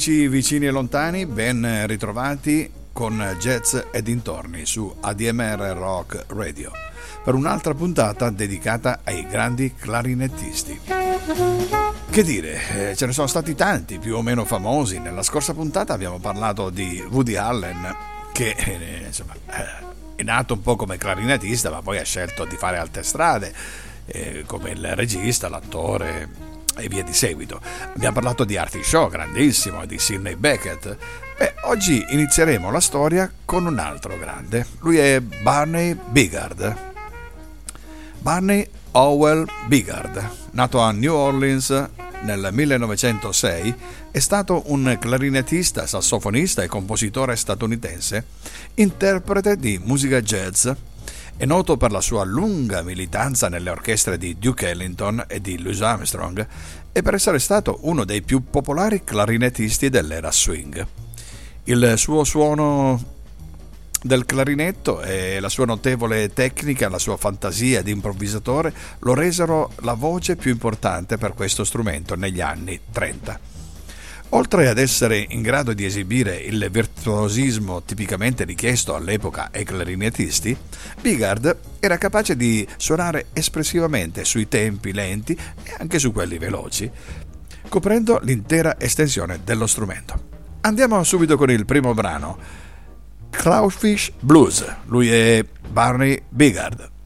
Amici vicini e lontani, ben ritrovati con Jazz e dintorni su ADMR Rock Radio per un'altra puntata dedicata ai grandi clarinettisti. Che dire, eh, ce ne sono stati tanti più o meno famosi. Nella scorsa puntata abbiamo parlato di Woody Allen che eh, insomma, eh, è nato un po' come clarinettista ma poi ha scelto di fare altre strade come il regista, l'attore e via di seguito. Abbiamo parlato di Artie Shaw, grandissimo, di Sidney Beckett. E oggi inizieremo la storia con un altro grande. Lui è Barney Bigard. Barney Howell Bigard, nato a New Orleans nel 1906, è stato un clarinettista, sassofonista e compositore statunitense, interprete di musica jazz è noto per la sua lunga militanza nelle orchestre di Duke Ellington e di Louis Armstrong e per essere stato uno dei più popolari clarinettisti dell'era swing. Il suo suono del clarinetto e la sua notevole tecnica, la sua fantasia di improvvisatore lo resero la voce più importante per questo strumento negli anni 30. Oltre ad essere in grado di esibire il virtuosismo tipicamente richiesto all'epoca ai clarinettisti, Bigard era capace di suonare espressivamente sui tempi lenti e anche su quelli veloci, coprendo l'intera estensione dello strumento. Andiamo subito con il primo brano, Cloudfish Blues. Lui è Barney Bigard.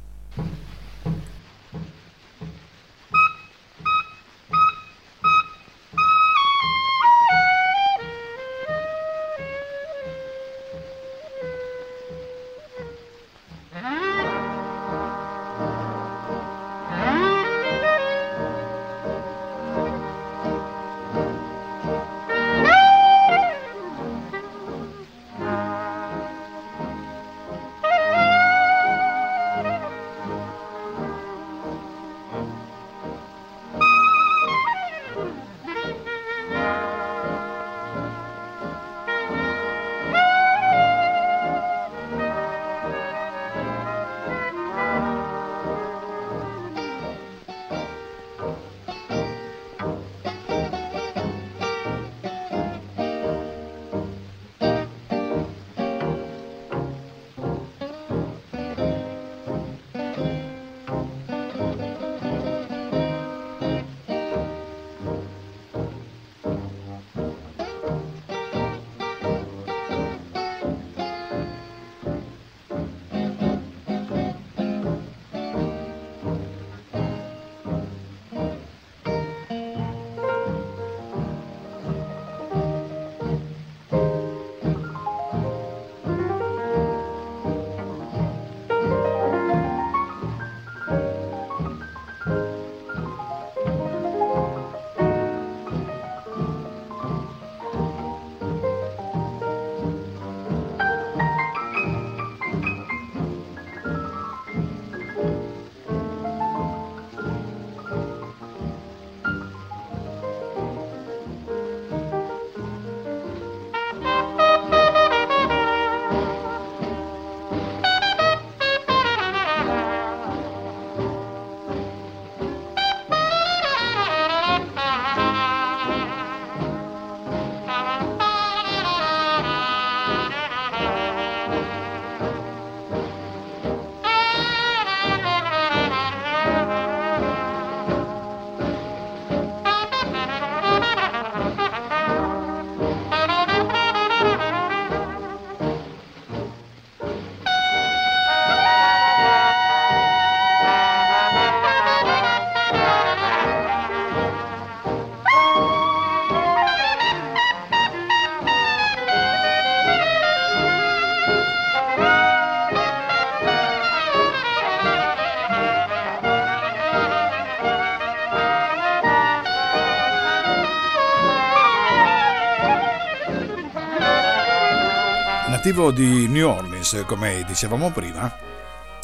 Nativo di New Orleans, come dicevamo prima,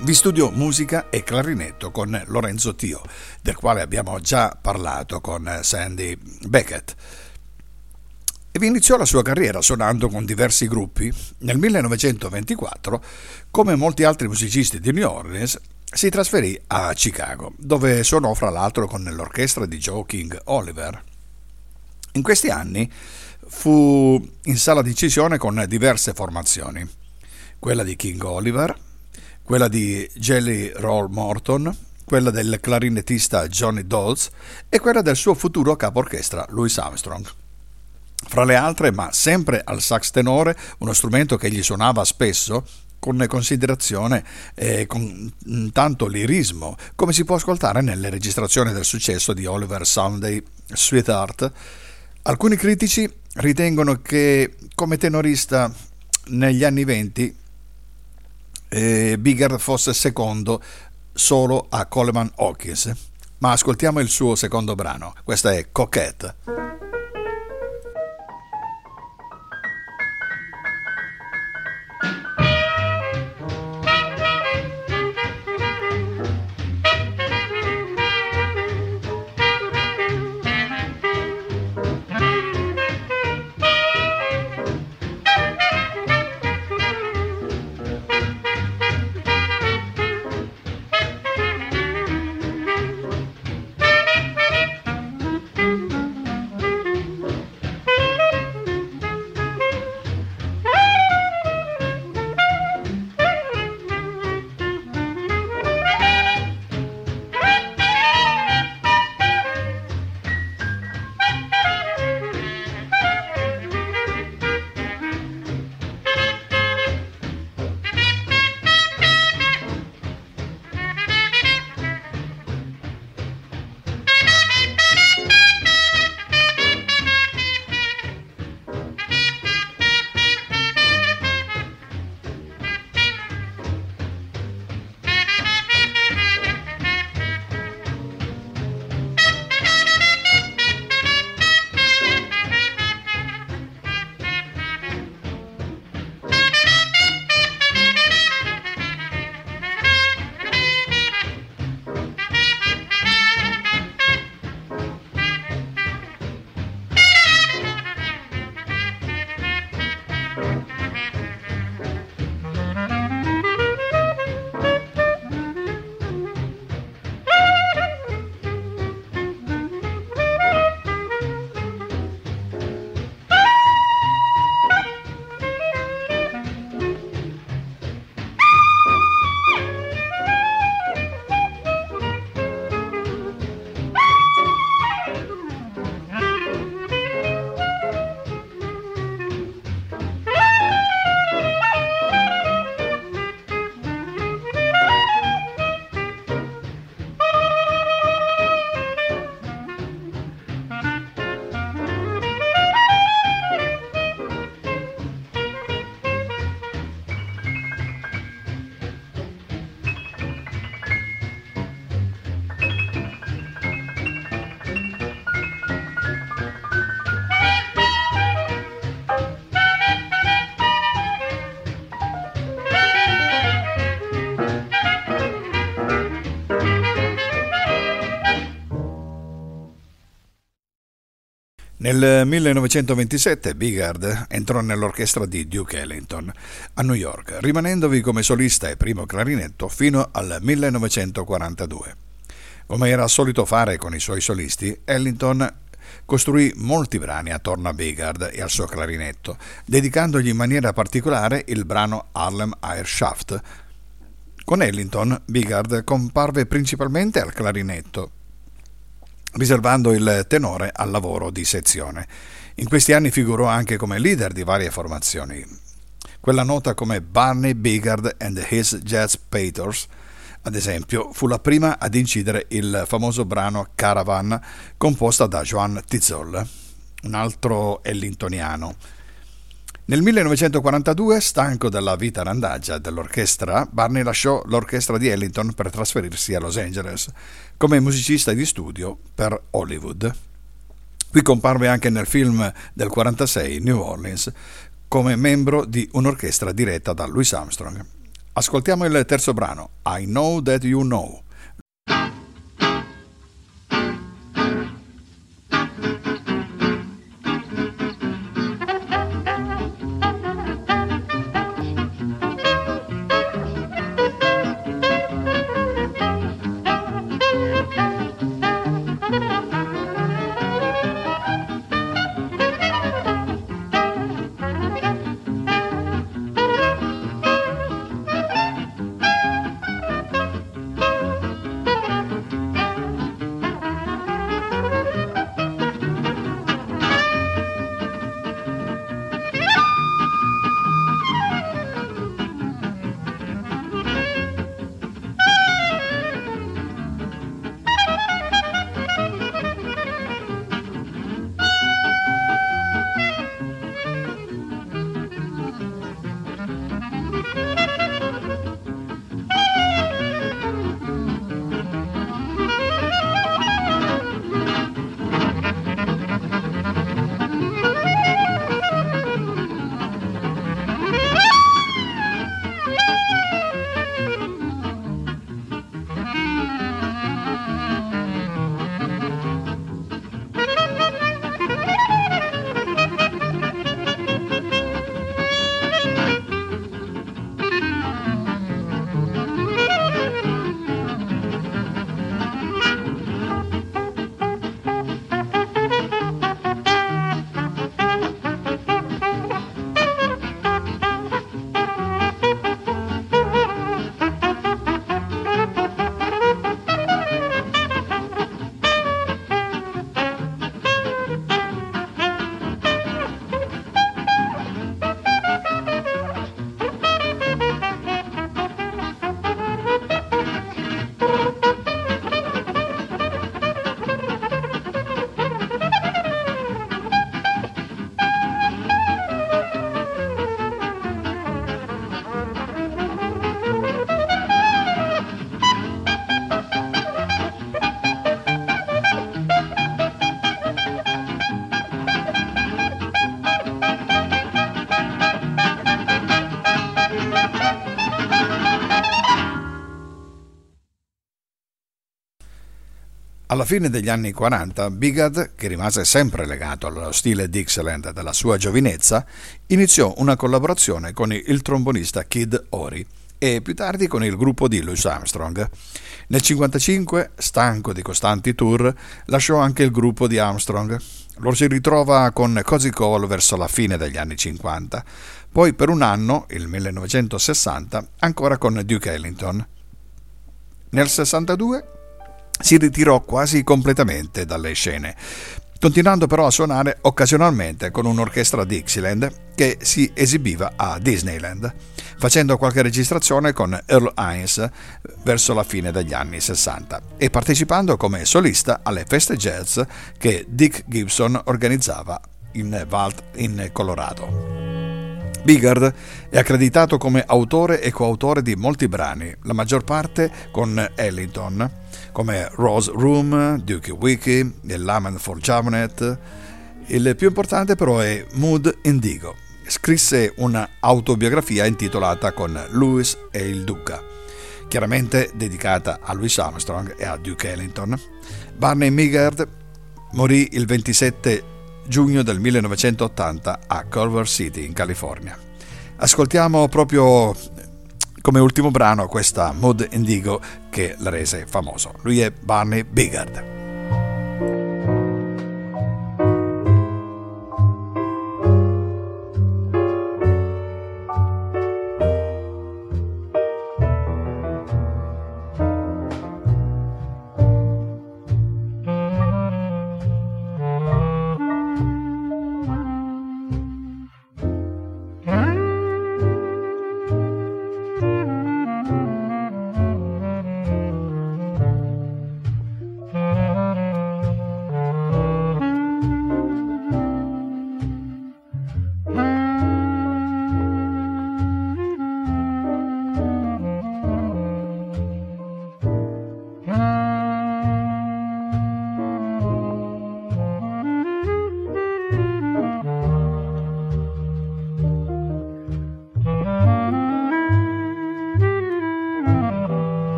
vi studiò musica e clarinetto con Lorenzo Tio, del quale abbiamo già parlato con Sandy Beckett. E vi iniziò la sua carriera suonando con diversi gruppi. Nel 1924, come molti altri musicisti di New Orleans, si trasferì a Chicago, dove suonò fra l'altro con l'orchestra di Joe King Oliver. In questi anni fu in sala di incisione con diverse formazioni, quella di King Oliver, quella di Jelly Roll Morton, quella del clarinettista Johnny Dodds e quella del suo futuro capo orchestra Louis Armstrong. Fra le altre, ma sempre al sax tenore, uno strumento che gli suonava spesso, con considerazione e con tanto lirismo, come si può ascoltare nelle registrazioni del successo di Oliver Sunday Sweetheart. Alcuni critici ritengono che come tenorista negli anni venti eh, Bigard fosse secondo solo a Coleman Hawkins. Ma ascoltiamo il suo secondo brano, questa è Coquette. Nel 1927 Bigard entrò nell'orchestra di Duke Ellington a New York, rimanendovi come solista e primo clarinetto fino al 1942. Come era solito fare con i suoi solisti, Ellington costruì molti brani attorno a Bigard e al suo clarinetto, dedicandogli in maniera particolare il brano Harlem Air Shaft. Con Ellington, Bigard comparve principalmente al clarinetto, riservando il tenore al lavoro di sezione. In questi anni figurò anche come leader di varie formazioni. Quella nota come Barney Bigard and His Jazz Painters, ad esempio, fu la prima ad incidere il famoso brano Caravan composta da Joan Tizol, un altro ellingtoniano. Nel 1942, stanco della vita randaggia dell'orchestra, Barney lasciò l'orchestra di Ellington per trasferirsi a Los Angeles come musicista di studio per Hollywood. Qui comparve anche nel film del 1946 New Orleans come membro di un'orchestra diretta da Louis Armstrong. Ascoltiamo il terzo brano, I Know That You Know. Alla fine degli anni 40, Bigard, che rimase sempre legato allo stile Dixieland della sua giovinezza, iniziò una collaborazione con il trombonista Kid Ory e più tardi con il gruppo di Louis Armstrong. Nel 1955, stanco di costanti tour, lasciò anche il gruppo di Armstrong. Lo si ritrova con Cozy Cole verso la fine degli anni 50, poi per un anno, il 1960, ancora con Duke Ellington. Nel 62 si ritirò quasi completamente dalle scene, continuando però a suonare occasionalmente con un'orchestra Dixieland che si esibiva a Disneyland, facendo qualche registrazione con Earl Hines verso la fine degli anni 60 e partecipando come solista alle feste jazz che Dick Gibson organizzava in Valt in Colorado. Bigard è accreditato come autore e coautore di molti brani, la maggior parte con Ellington, come Rose Room, Duke Wiki, il Lament for Jamonet. Il più importante però è Mood Indigo. Scrisse un'autobiografia intitolata con Louis e il Duca, chiaramente dedicata a Louis Armstrong e a Duke Ellington. Barney Bigard morì il 27 giugno del 1980 a Culver City in California. Ascoltiamo proprio come ultimo brano questa Mood Indigo che la rese famoso. Lui è Barney Bigard.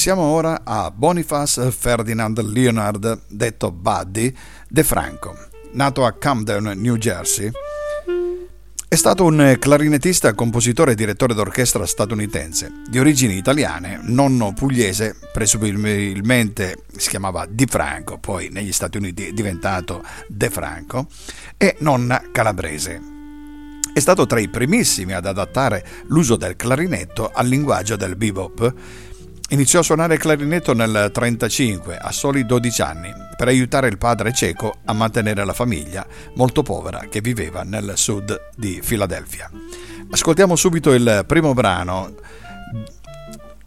Passiamo ora a Boniface Ferdinand Leonard, detto Buddy, De Franco. Nato a Camden, New Jersey, è stato un clarinettista, compositore e direttore d'orchestra statunitense, di origini italiane, nonno pugliese, presumibilmente si chiamava Di Franco, poi negli Stati Uniti è diventato De Franco, e nonna calabrese. È stato tra i primissimi ad adattare l'uso del clarinetto al linguaggio del bebop Iniziò a suonare il clarinetto nel 1935, a soli 12 anni, per aiutare il padre cieco a mantenere la famiglia, molto povera, che viveva nel sud di Filadelfia. Ascoltiamo subito il primo brano.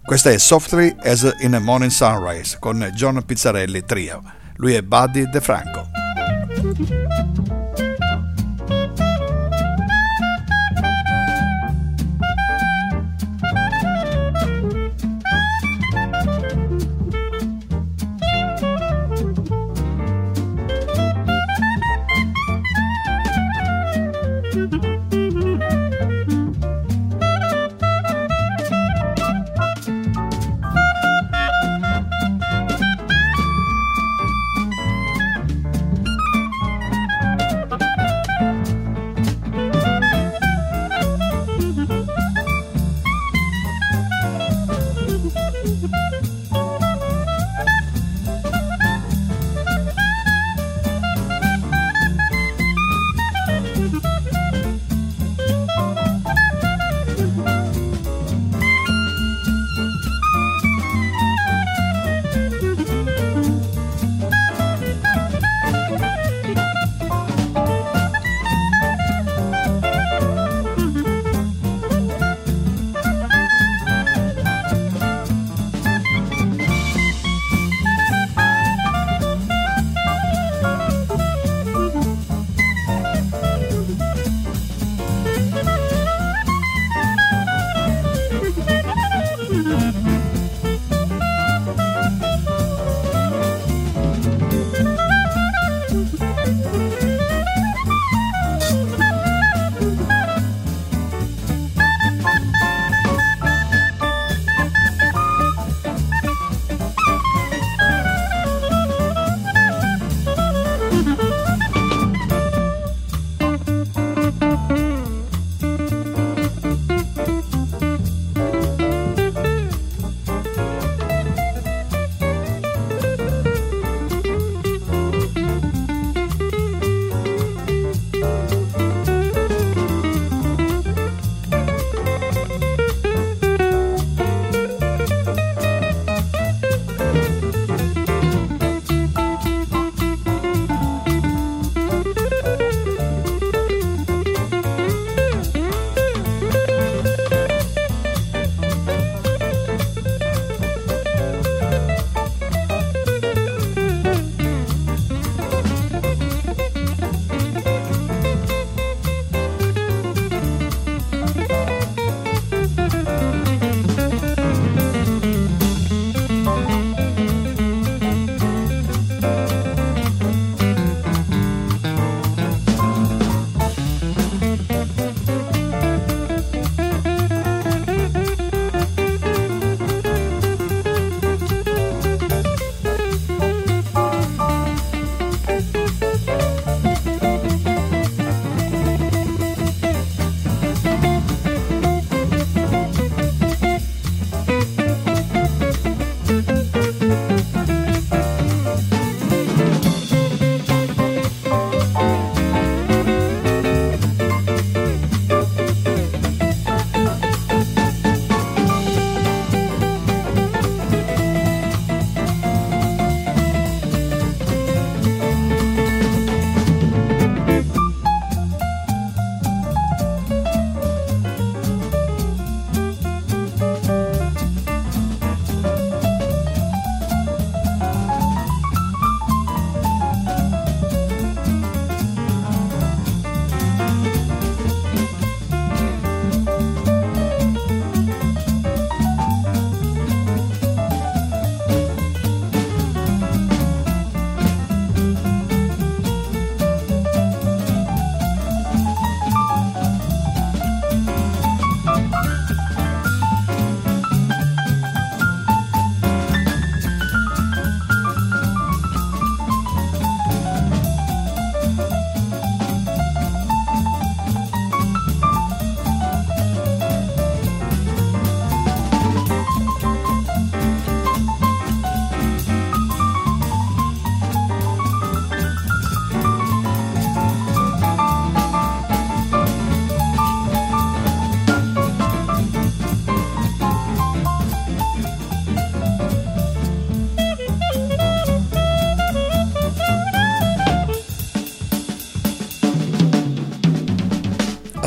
Questo è Softly as in a Morning Sunrise con John Pizzarelli Trio. Lui è Buddy DeFranco. A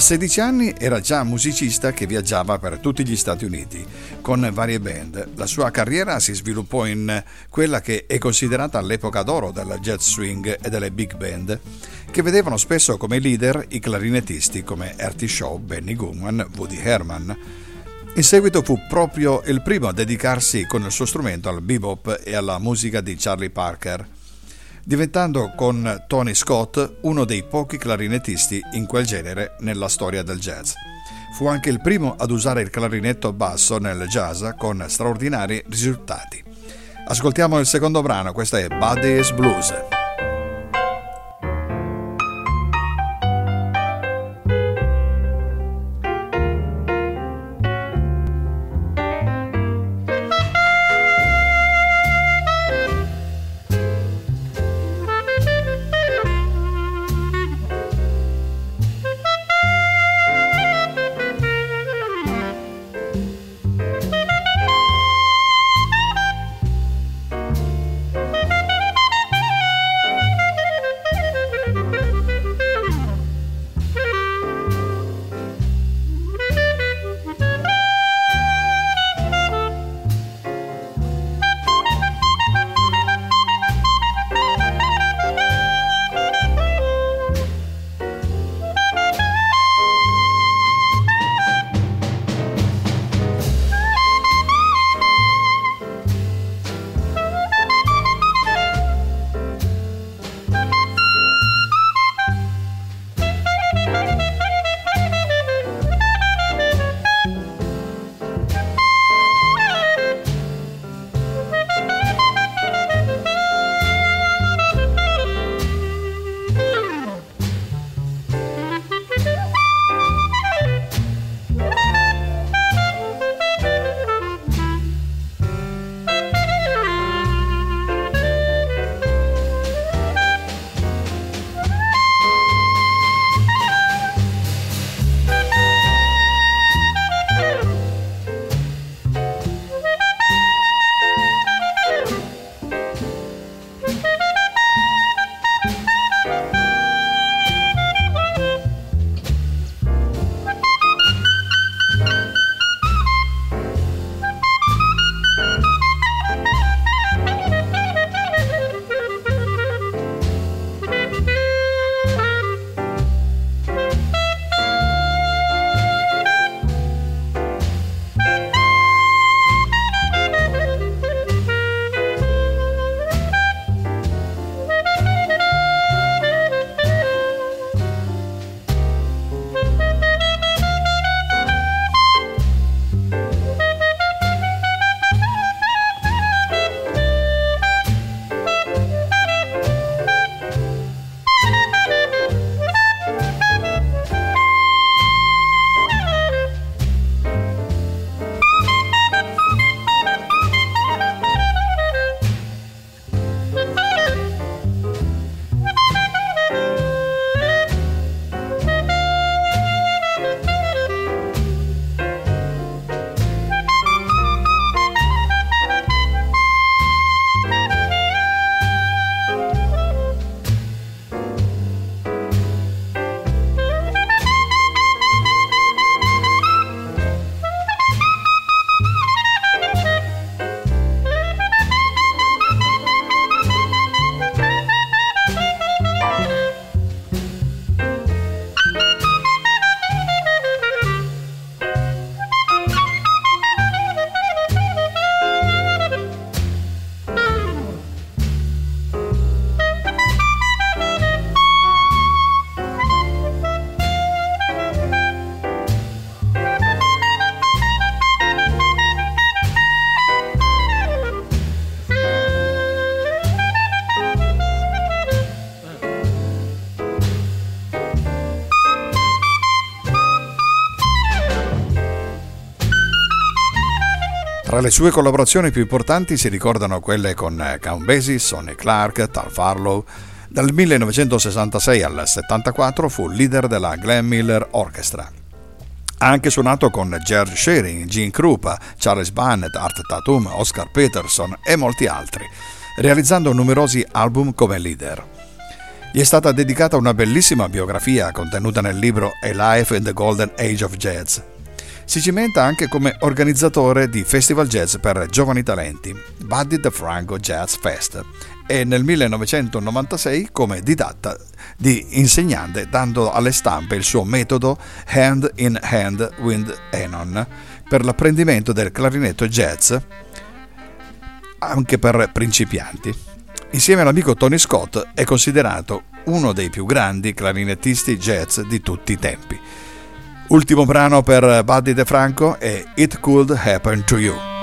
16 anni era già musicista che viaggiava per tutti gli Stati Uniti con varie band. La sua carriera si sviluppò in quella che è considerata l'epoca d'oro del jazz swing e delle big band, che vedevano spesso come leader i clarinettisti come Ertie Shaw, Benny Goodman, Woody Herman. In seguito fu proprio il primo a dedicarsi con il suo strumento al bebop e alla musica di Charlie Parker diventando con Tony Scott uno dei pochi clarinettisti in quel genere nella storia del jazz. Fu anche il primo ad usare il clarinetto basso nel jazz con straordinari risultati. Ascoltiamo il secondo brano, questo è Buddy's Blues. Le sue collaborazioni più importanti si ricordano quelle con Count Basie, Sonny Clark, Tal Farlow. Dal 1966 al 74 fu leader della Glenn Miller Orchestra. Ha anche suonato con George Shearing, Gene Krupa, Charles Bannett, Art Tatum, Oscar Peterson e molti altri, realizzando numerosi album come leader. Gli è stata dedicata una bellissima biografia contenuta nel libro A Life in the Golden Age of Jazz. Si cimenta anche come organizzatore di festival jazz per giovani talenti, Buddy DeFranco Jazz Fest, e nel 1996 come didatta di insegnante dando alle stampe il suo metodo Hand in Hand with Enon per l'apprendimento del clarinetto jazz anche per principianti. Insieme all'amico Tony Scott è considerato uno dei più grandi clarinettisti jazz di tutti i tempi. Ultimo brano per Buddy DeFranco è It Could Happen to You.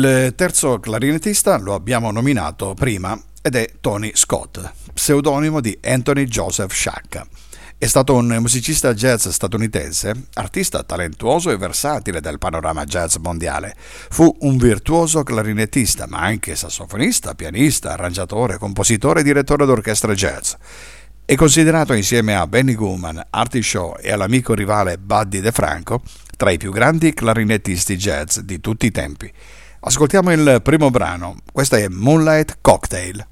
Il terzo clarinettista lo abbiamo nominato prima ed è Tony Scott, pseudonimo di Anthony Joseph Sciacca. È stato un musicista jazz statunitense, artista talentuoso e versatile del panorama jazz mondiale. Fu un virtuoso clarinettista, ma anche sassofonista, pianista, arrangiatore, compositore e direttore d'orchestra jazz. È considerato insieme a Benny Goodman, Artie Shaw e all'amico rivale Buddy DeFranco tra i più grandi clarinettisti jazz di tutti i tempi. Ascoltiamo il primo brano, questa è Moonlight Cocktail.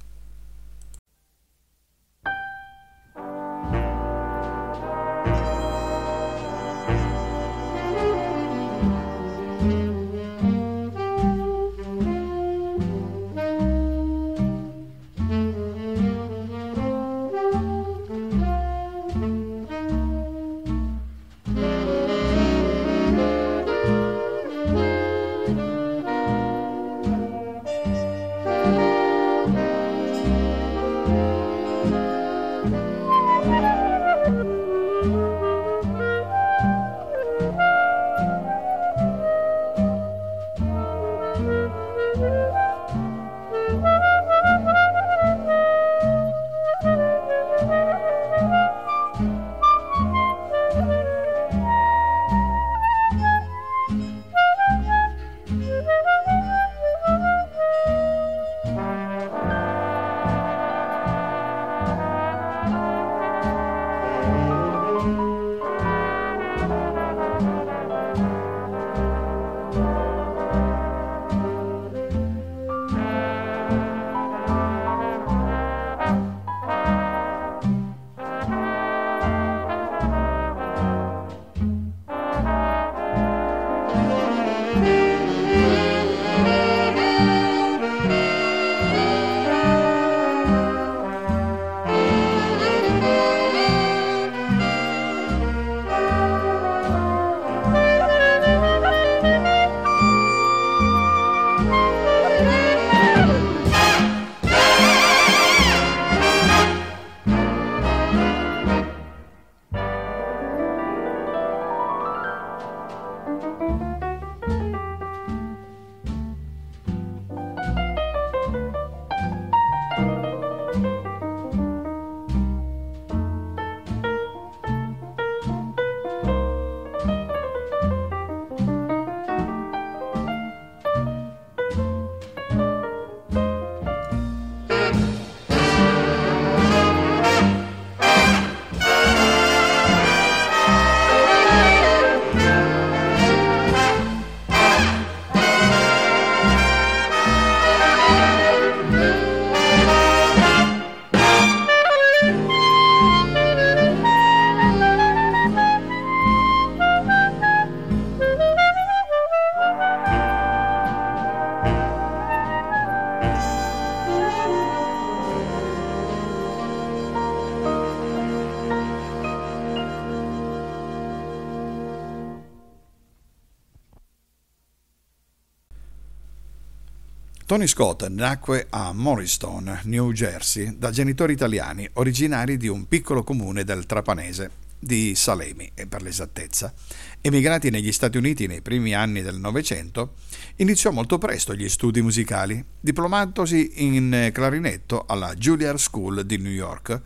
Tony Scott nacque a Morristown, New Jersey, da genitori italiani originari di un piccolo comune del Trapanese, di Salemi per l'esattezza. Emigrati negli Stati Uniti nei primi anni del Novecento, iniziò molto presto gli studi musicali, diplomatosi in clarinetto alla Juilliard School di New York,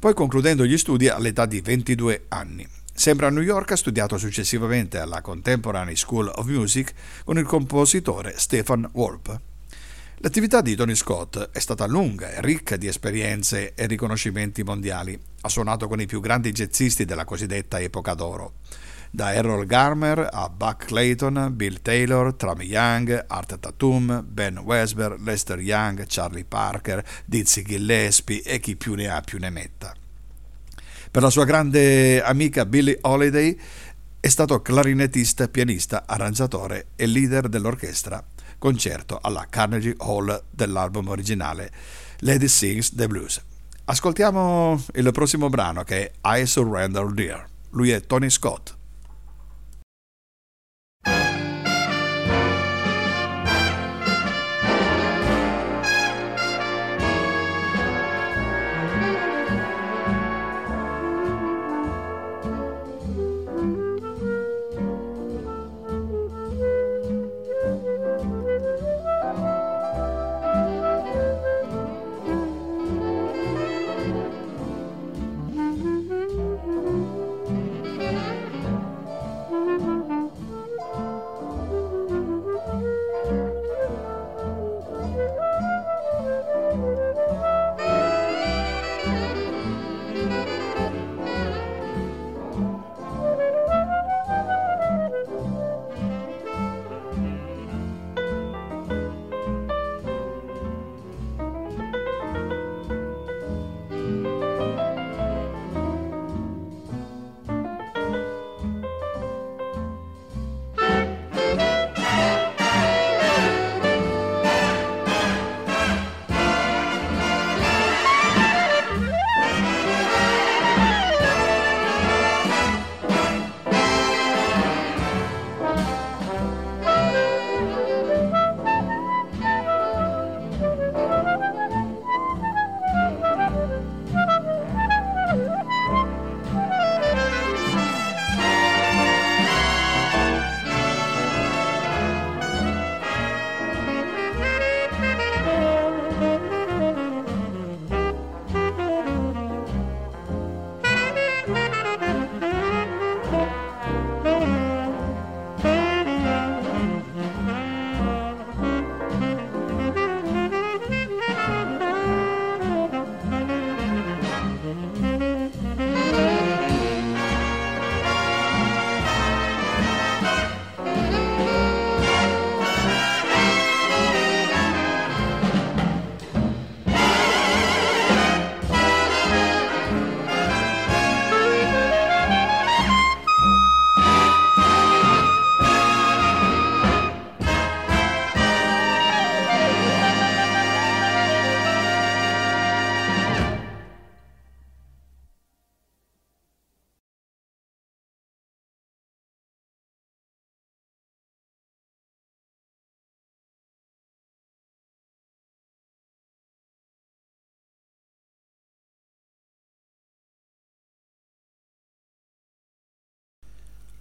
poi concludendo gli studi all'età di 22 anni. Sempre a New York ha studiato successivamente alla Contemporary School of Music con il compositore Stefan Wolp. L'attività di Tony Scott è stata lunga e ricca di esperienze e riconoscimenti mondiali. Ha suonato con i più grandi jazzisti della cosiddetta epoca d'oro, da Errol Garmer a Buck Clayton, Bill Taylor, Tramy Young, Art Tatum, Ben Wesber, Lester Young, Charlie Parker, Dizzy Gillespie e chi più ne ha più ne metta. Per la sua grande amica Billie Holiday è stato clarinettista, pianista, arrangiatore e leader dell'orchestra concerto alla Carnegie Hall dell'album originale Lady Sings the Blues. Ascoltiamo il prossimo brano che è I Surrender Dear. Lui è Tony Scott.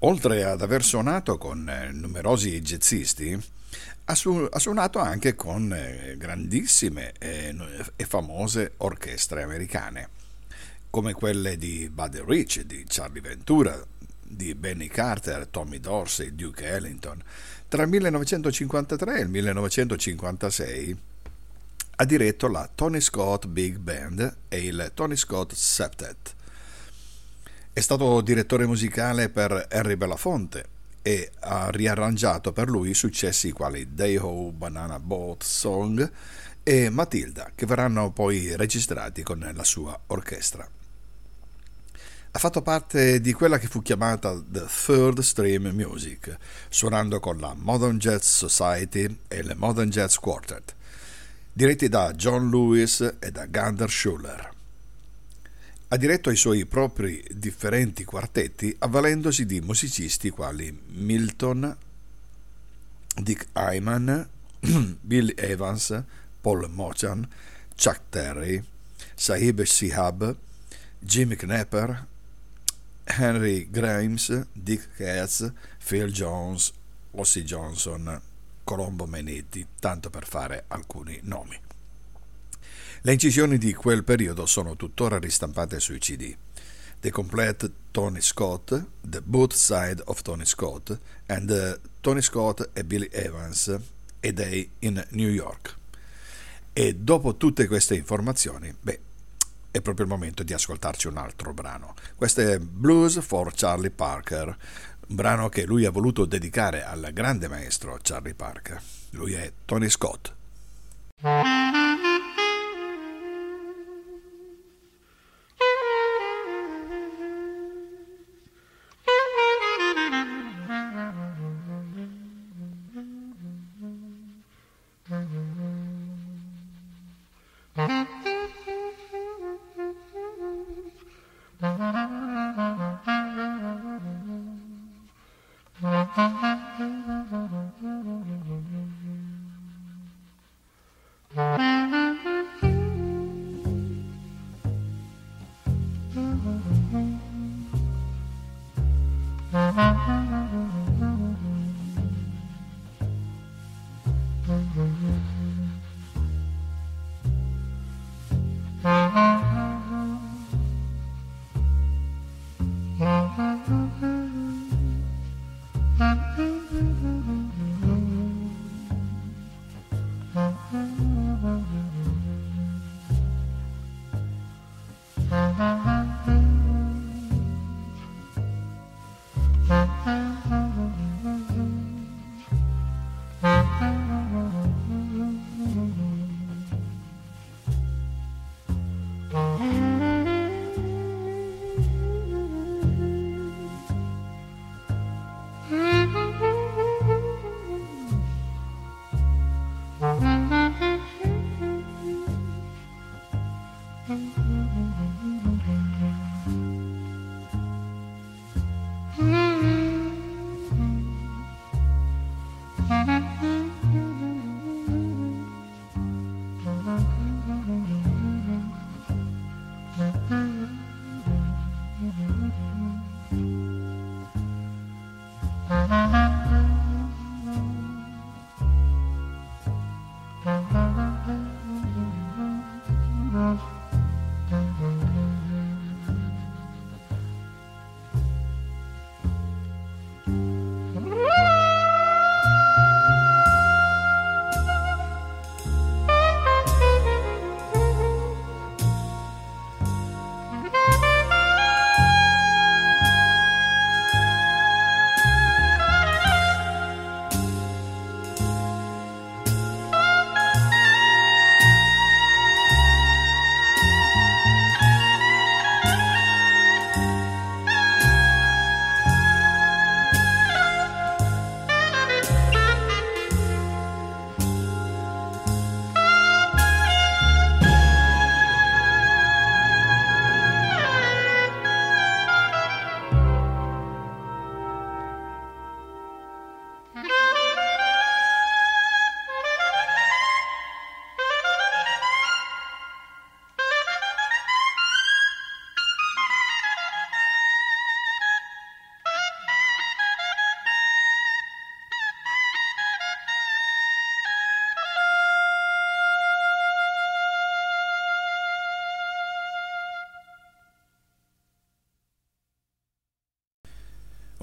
Oltre ad aver suonato con eh, numerosi jazzisti, ha, su- ha suonato anche con eh, grandissime e, e famose orchestre americane, come quelle di Buddy Rich, di Charlie Ventura, di Benny Carter, Tommy Dorsey, Duke Ellington. Tra il 1953 e il 1956 ha diretto la Tony Scott Big Band e il Tony Scott Septet. È stato direttore musicale per Henry Belafonte e ha riarrangiato per lui successi quali Day Ho Banana Boat Song e Matilda, che verranno poi registrati con la sua orchestra. Ha fatto parte di quella che fu chiamata The Third Stream Music, suonando con la Modern Jazz Society e il Modern Jazz Quartet diretti da John Lewis e da Gander Schuller. Ha diretto i suoi propri differenti quartetti avvalendosi di musicisti quali Milton, Dick Hyman, Bill Evans, Paul Mochan, Chuck Terry, Sahib Shihab, Jimmy Knapper, Henry Grimes, Dick Katz, Phil Jones, Ossie Johnson, Colombo Menetti, tanto per fare alcuni nomi. Le incisioni di quel periodo sono tuttora ristampate sui CD. The Complete Tony Scott, The Both Side of Tony Scott and uh, Tony Scott e Billy Evans a Day in New York. E dopo tutte queste informazioni, beh, è proprio il momento di ascoltarci un altro brano. Questo è Blues for Charlie Parker, un brano che lui ha voluto dedicare al grande maestro Charlie Parker. Lui è Tony Scott.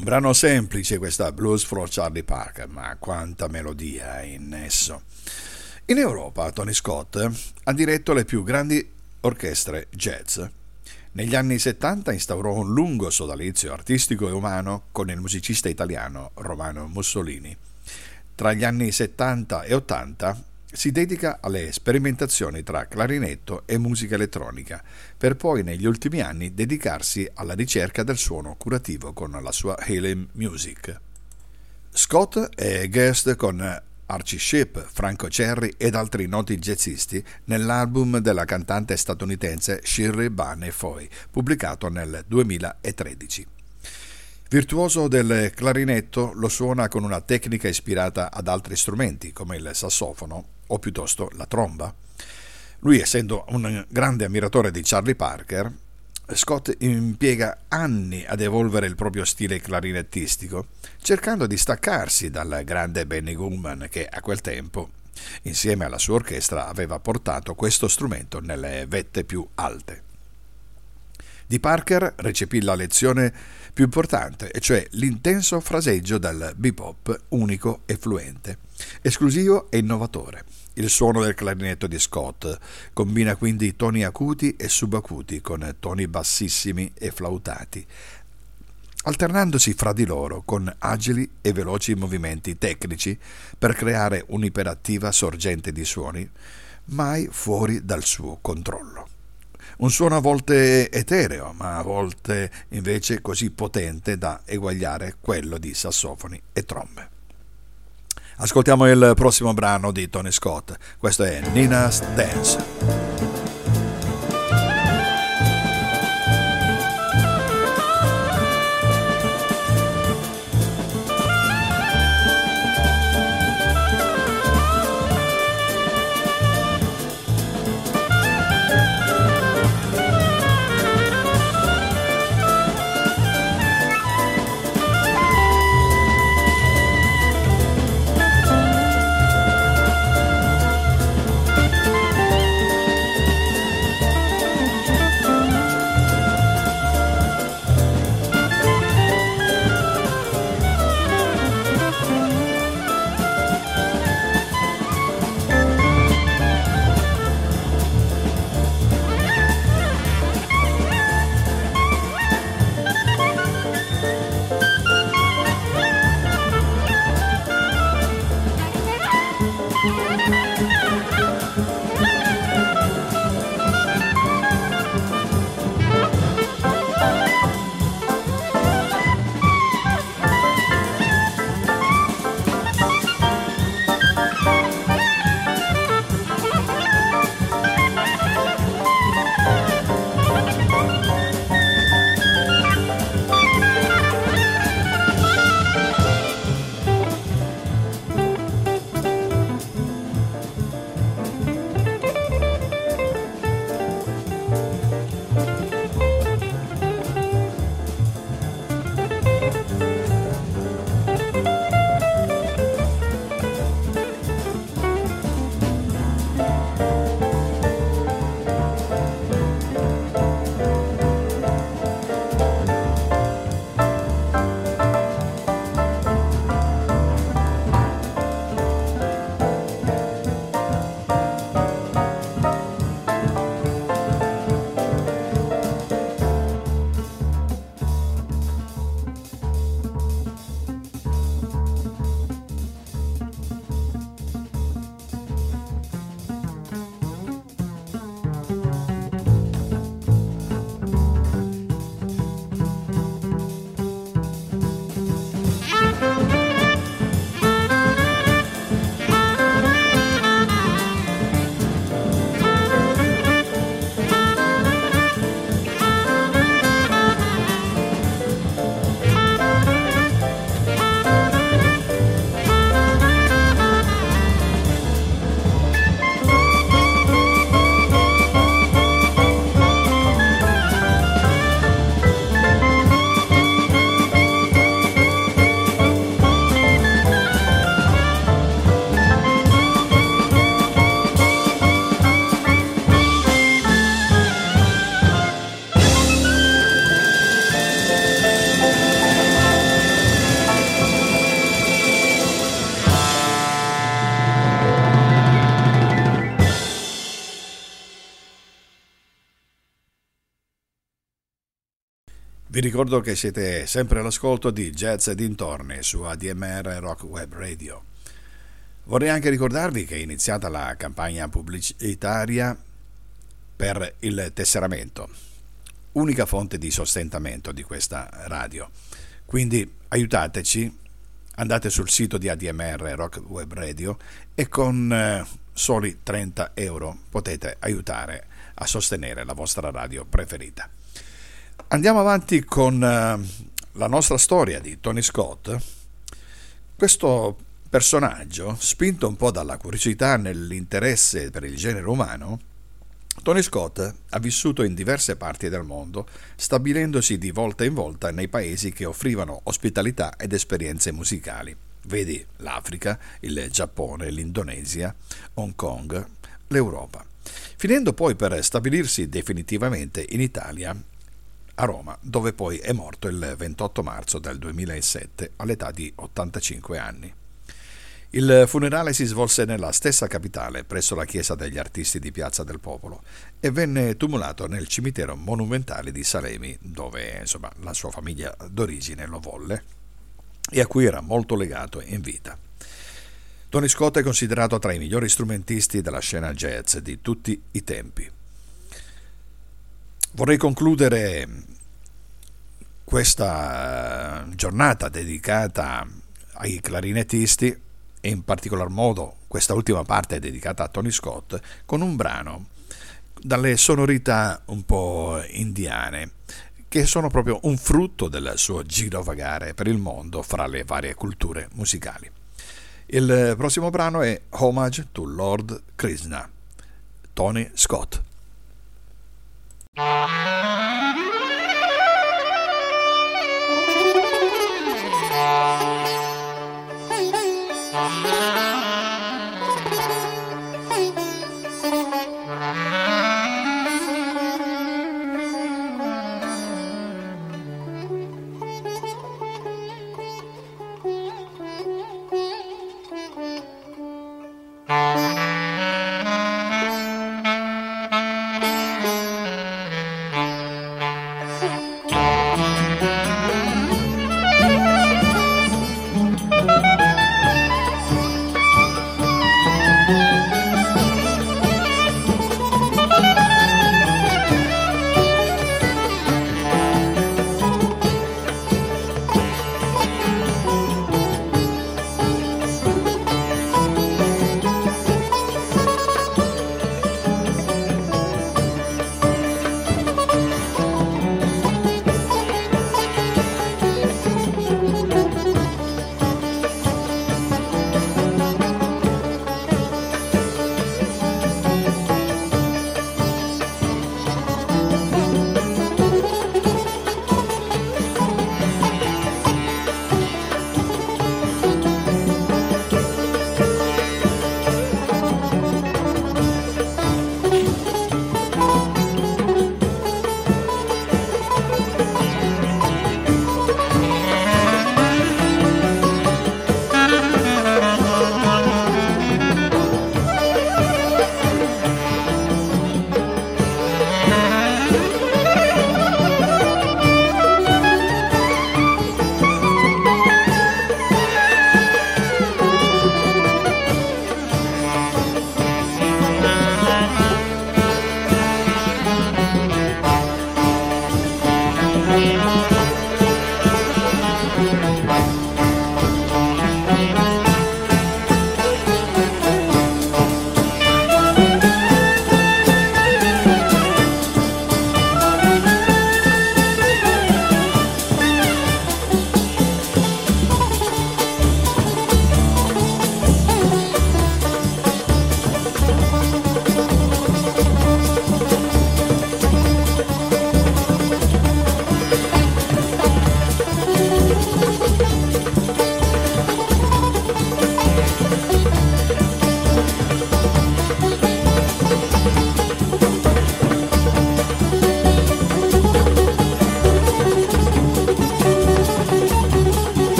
Brano semplice questa Blues for Charlie Parker, ma quanta melodia in esso. In Europa Tony Scott ha diretto le più grandi orchestre jazz. Negli anni 70 instaurò un lungo sodalizio artistico e umano con il musicista italiano Romano Mussolini. Tra gli anni 70 e 80 si dedica alle sperimentazioni tra clarinetto e musica elettronica, per poi negli ultimi anni dedicarsi alla ricerca del suono curativo con la sua Helium Music. Scott è guest con Archie Sheep, Franco Cherry ed altri noti jazzisti nell'album della cantante statunitense Shirley Bunny Foy, pubblicato nel 2013. Virtuoso del clarinetto, lo suona con una tecnica ispirata ad altri strumenti come il sassofono o piuttosto la tromba. Lui, essendo un grande ammiratore di Charlie Parker, Scott impiega anni ad evolvere il proprio stile clarinettistico, cercando di staccarsi dal grande Benny Goodman che a quel tempo, insieme alla sua orchestra, aveva portato questo strumento nelle vette più alte. Di Parker recepì la lezione più importante, e cioè l'intenso fraseggio del bebop unico e fluente, esclusivo e innovatore. Il suono del clarinetto di Scott combina quindi toni acuti e subacuti con toni bassissimi e flautati, alternandosi fra di loro con agili e veloci movimenti tecnici per creare un'iperattiva sorgente di suoni, mai fuori dal suo controllo. Un suono a volte etereo, ma a volte invece così potente da eguagliare quello di sassofoni e trombe. Ascoltiamo il prossimo brano di Tony Scott. Questo è Nina's Dance. Ricordo che siete sempre all'ascolto di Jazz e dintorni su ADMR Rock Web Radio. Vorrei anche ricordarvi che è iniziata la campagna pubblicitaria per il tesseramento, unica fonte di sostentamento di questa radio. Quindi aiutateci, andate sul sito di ADMR Rock Web Radio e con eh, soli 30 euro potete aiutare a sostenere la vostra radio preferita. Andiamo avanti con uh, la nostra storia di Tony Scott. Questo personaggio, spinto un po' dalla curiosità nell'interesse per il genere umano, Tony Scott ha vissuto in diverse parti del mondo, stabilendosi di volta in volta nei paesi che offrivano ospitalità ed esperienze musicali. Vedi l'Africa, il Giappone, l'Indonesia, Hong Kong, l'Europa, finendo poi per stabilirsi definitivamente in Italia a Roma, dove poi è morto il 28 marzo del 2007 all'età di 85 anni. Il funerale si svolse nella stessa capitale, presso la chiesa degli artisti di Piazza del Popolo, e venne tumulato nel cimitero monumentale di Salemi, dove insomma, la sua famiglia d'origine lo volle e a cui era molto legato in vita. Tony Scott è considerato tra i migliori strumentisti della scena jazz di tutti i tempi. Vorrei concludere questa giornata dedicata ai clarinettisti e in particolar modo questa ultima parte è dedicata a Tony Scott con un brano dalle sonorità un po' indiane che sono proprio un frutto del suo girovagare per il mondo fra le varie culture musicali. Il prossimo brano è Homage to Lord Krishna, Tony Scott. Uh-huh.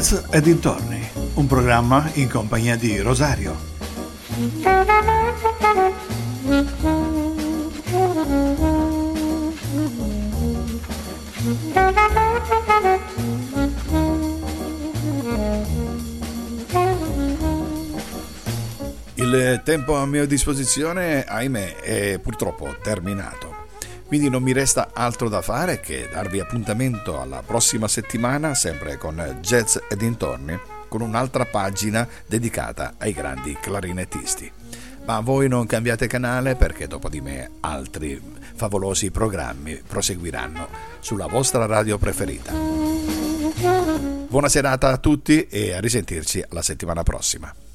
Jazz e dintorni, un programma in compagnia di Rosario. Il tempo a mia disposizione, ahimè, è purtroppo terminato. Quindi non mi resta altro da fare che darvi appuntamento alla prossima settimana, sempre con Jazz e dintorni, con un'altra pagina dedicata ai grandi clarinettisti. Ma voi non cambiate canale perché dopo di me altri favolosi programmi proseguiranno sulla vostra radio preferita. Buona serata a tutti e a risentirci la settimana prossima.